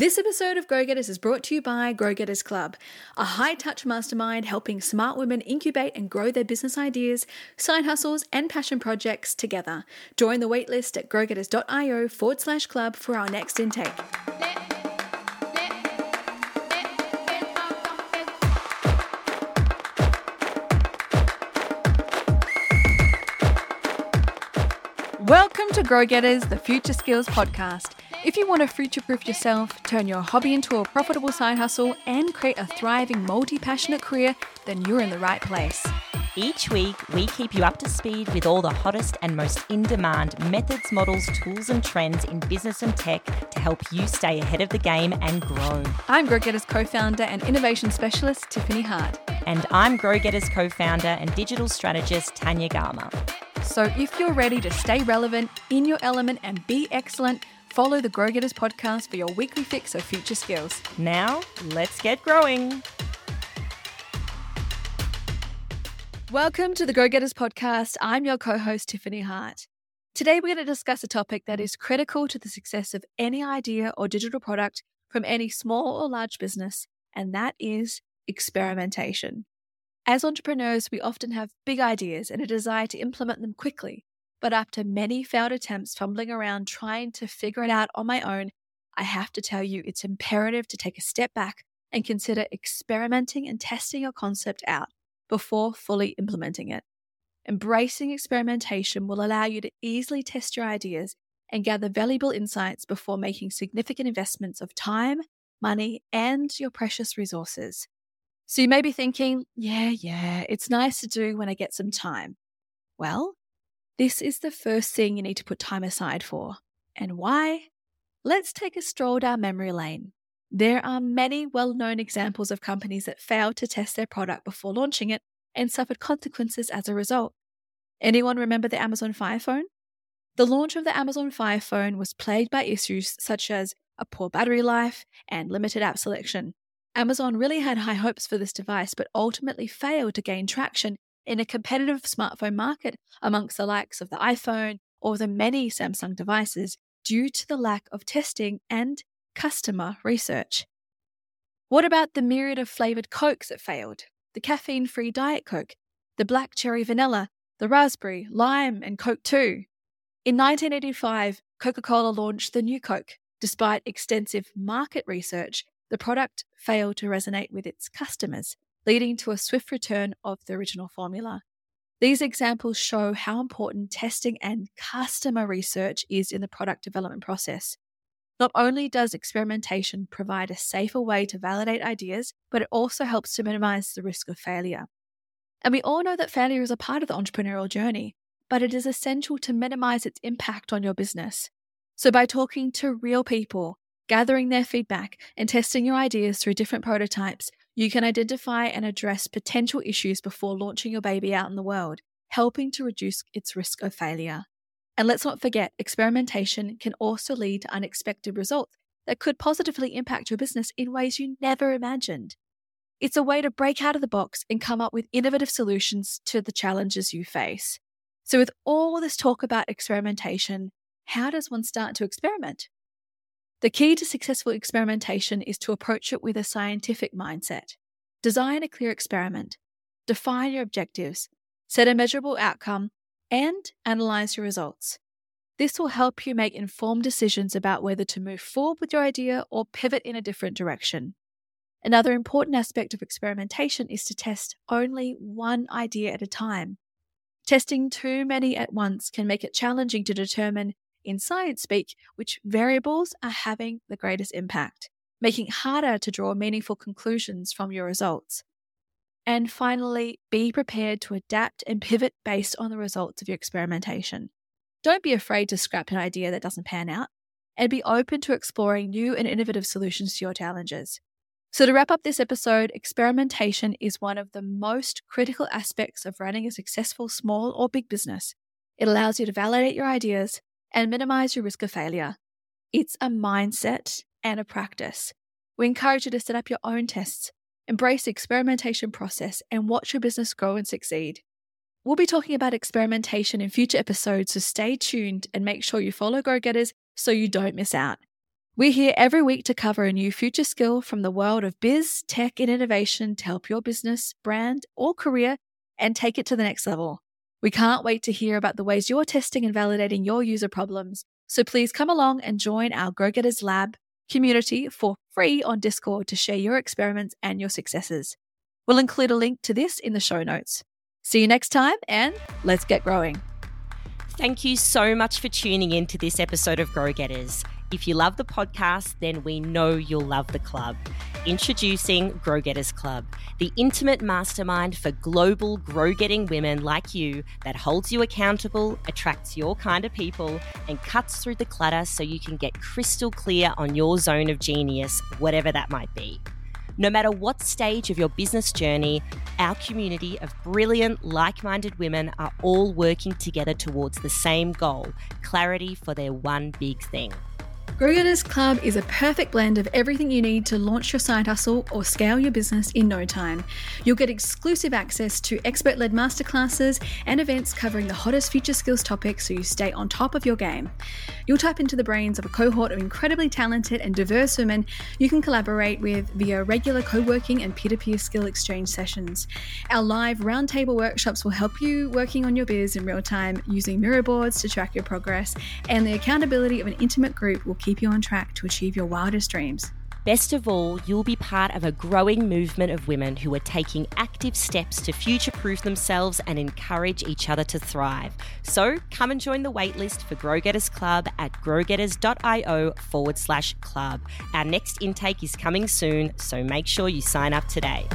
This episode of Grow Getters is brought to you by Grow Getters Club, a high touch mastermind helping smart women incubate and grow their business ideas, side hustles, and passion projects together. Join the waitlist at growgetters.io forward slash club for our next intake. Welcome to Grow Getters, the Future Skills Podcast. If you want to future proof yourself, turn your hobby into a profitable side hustle, and create a thriving, multi passionate career, then you're in the right place. Each week, we keep you up to speed with all the hottest and most in demand methods, models, tools, and trends in business and tech to help you stay ahead of the game and grow. I'm Grow Getters co founder and innovation specialist, Tiffany Hart. And I'm Grow Getters co founder and digital strategist, Tanya Garma. So if you're ready to stay relevant, in your element, and be excellent, follow the Grow Getters podcast for your weekly fix of future skills. Now, let's get growing. Welcome to the Grow Getters podcast. I'm your co host, Tiffany Hart. Today, we're going to discuss a topic that is critical to the success of any idea or digital product from any small or large business, and that is experimentation. As entrepreneurs, we often have big ideas and a desire to implement them quickly. But after many failed attempts fumbling around trying to figure it out on my own, I have to tell you it's imperative to take a step back and consider experimenting and testing your concept out before fully implementing it. Embracing experimentation will allow you to easily test your ideas and gather valuable insights before making significant investments of time, money, and your precious resources. So you may be thinking, yeah, yeah, it's nice to do when I get some time. Well, this is the first thing you need to put time aside for. And why? Let's take a stroll down memory lane. There are many well known examples of companies that failed to test their product before launching it and suffered consequences as a result. Anyone remember the Amazon Fire Phone? The launch of the Amazon Fire Phone was plagued by issues such as a poor battery life and limited app selection. Amazon really had high hopes for this device, but ultimately failed to gain traction in a competitive smartphone market amongst the likes of the iPhone or the many Samsung devices due to the lack of testing and customer research. What about the myriad of flavored Cokes that failed? The caffeine free Diet Coke, the black cherry vanilla, the raspberry, lime, and Coke 2. In 1985, Coca Cola launched the New Coke. Despite extensive market research, the product failed to resonate with its customers, leading to a swift return of the original formula. These examples show how important testing and customer research is in the product development process. Not only does experimentation provide a safer way to validate ideas, but it also helps to minimize the risk of failure. And we all know that failure is a part of the entrepreneurial journey, but it is essential to minimize its impact on your business. So, by talking to real people, gathering their feedback, and testing your ideas through different prototypes, you can identify and address potential issues before launching your baby out in the world, helping to reduce its risk of failure. And let's not forget, experimentation can also lead to unexpected results that could positively impact your business in ways you never imagined. It's a way to break out of the box and come up with innovative solutions to the challenges you face. So, with all this talk about experimentation, how does one start to experiment? The key to successful experimentation is to approach it with a scientific mindset. Design a clear experiment, define your objectives, set a measurable outcome, and analyze your results. This will help you make informed decisions about whether to move forward with your idea or pivot in a different direction. Another important aspect of experimentation is to test only one idea at a time. Testing too many at once can make it challenging to determine in science speak, which variables are having the greatest impact, making it harder to draw meaningful conclusions from your results. And finally, be prepared to adapt and pivot based on the results of your experimentation. Don't be afraid to scrap an idea that doesn't pan out, and be open to exploring new and innovative solutions to your challenges. So, to wrap up this episode, experimentation is one of the most critical aspects of running a successful small or big business. It allows you to validate your ideas, and minimize your risk of failure. It's a mindset and a practice. We encourage you to set up your own tests, embrace the experimentation process, and watch your business grow and succeed. We'll be talking about experimentation in future episodes, so stay tuned and make sure you follow Grow Getters so you don't miss out. We're here every week to cover a new future skill from the world of biz, tech, and innovation to help your business, brand, or career and take it to the next level. We can't wait to hear about the ways you're testing and validating your user problems. So please come along and join our Grow Getters Lab community for free on Discord to share your experiments and your successes. We'll include a link to this in the show notes. See you next time and let's get growing. Thank you so much for tuning in to this episode of Grow Getters. If you love the podcast, then we know you'll love the club. Introducing Grow Getters Club, the intimate mastermind for global grow getting women like you that holds you accountable, attracts your kind of people, and cuts through the clutter so you can get crystal clear on your zone of genius, whatever that might be. No matter what stage of your business journey, our community of brilliant, like minded women are all working together towards the same goal clarity for their one big thing. Grow Club is a perfect blend of everything you need to launch your side hustle or scale your business in no time. You'll get exclusive access to expert led masterclasses and events covering the hottest future skills topics so you stay on top of your game. You'll tap into the brains of a cohort of incredibly talented and diverse women you can collaborate with via regular co working and peer to peer skill exchange sessions. Our live roundtable workshops will help you working on your biz in real time using Miro boards to track your progress, and the accountability of an intimate group will keep you on track to achieve your wildest dreams. Best of all, you'll be part of a growing movement of women who are taking active steps to future proof themselves and encourage each other to thrive. So come and join the waitlist for Grow Getters Club at growgetters.io forward slash club. Our next intake is coming soon, so make sure you sign up today.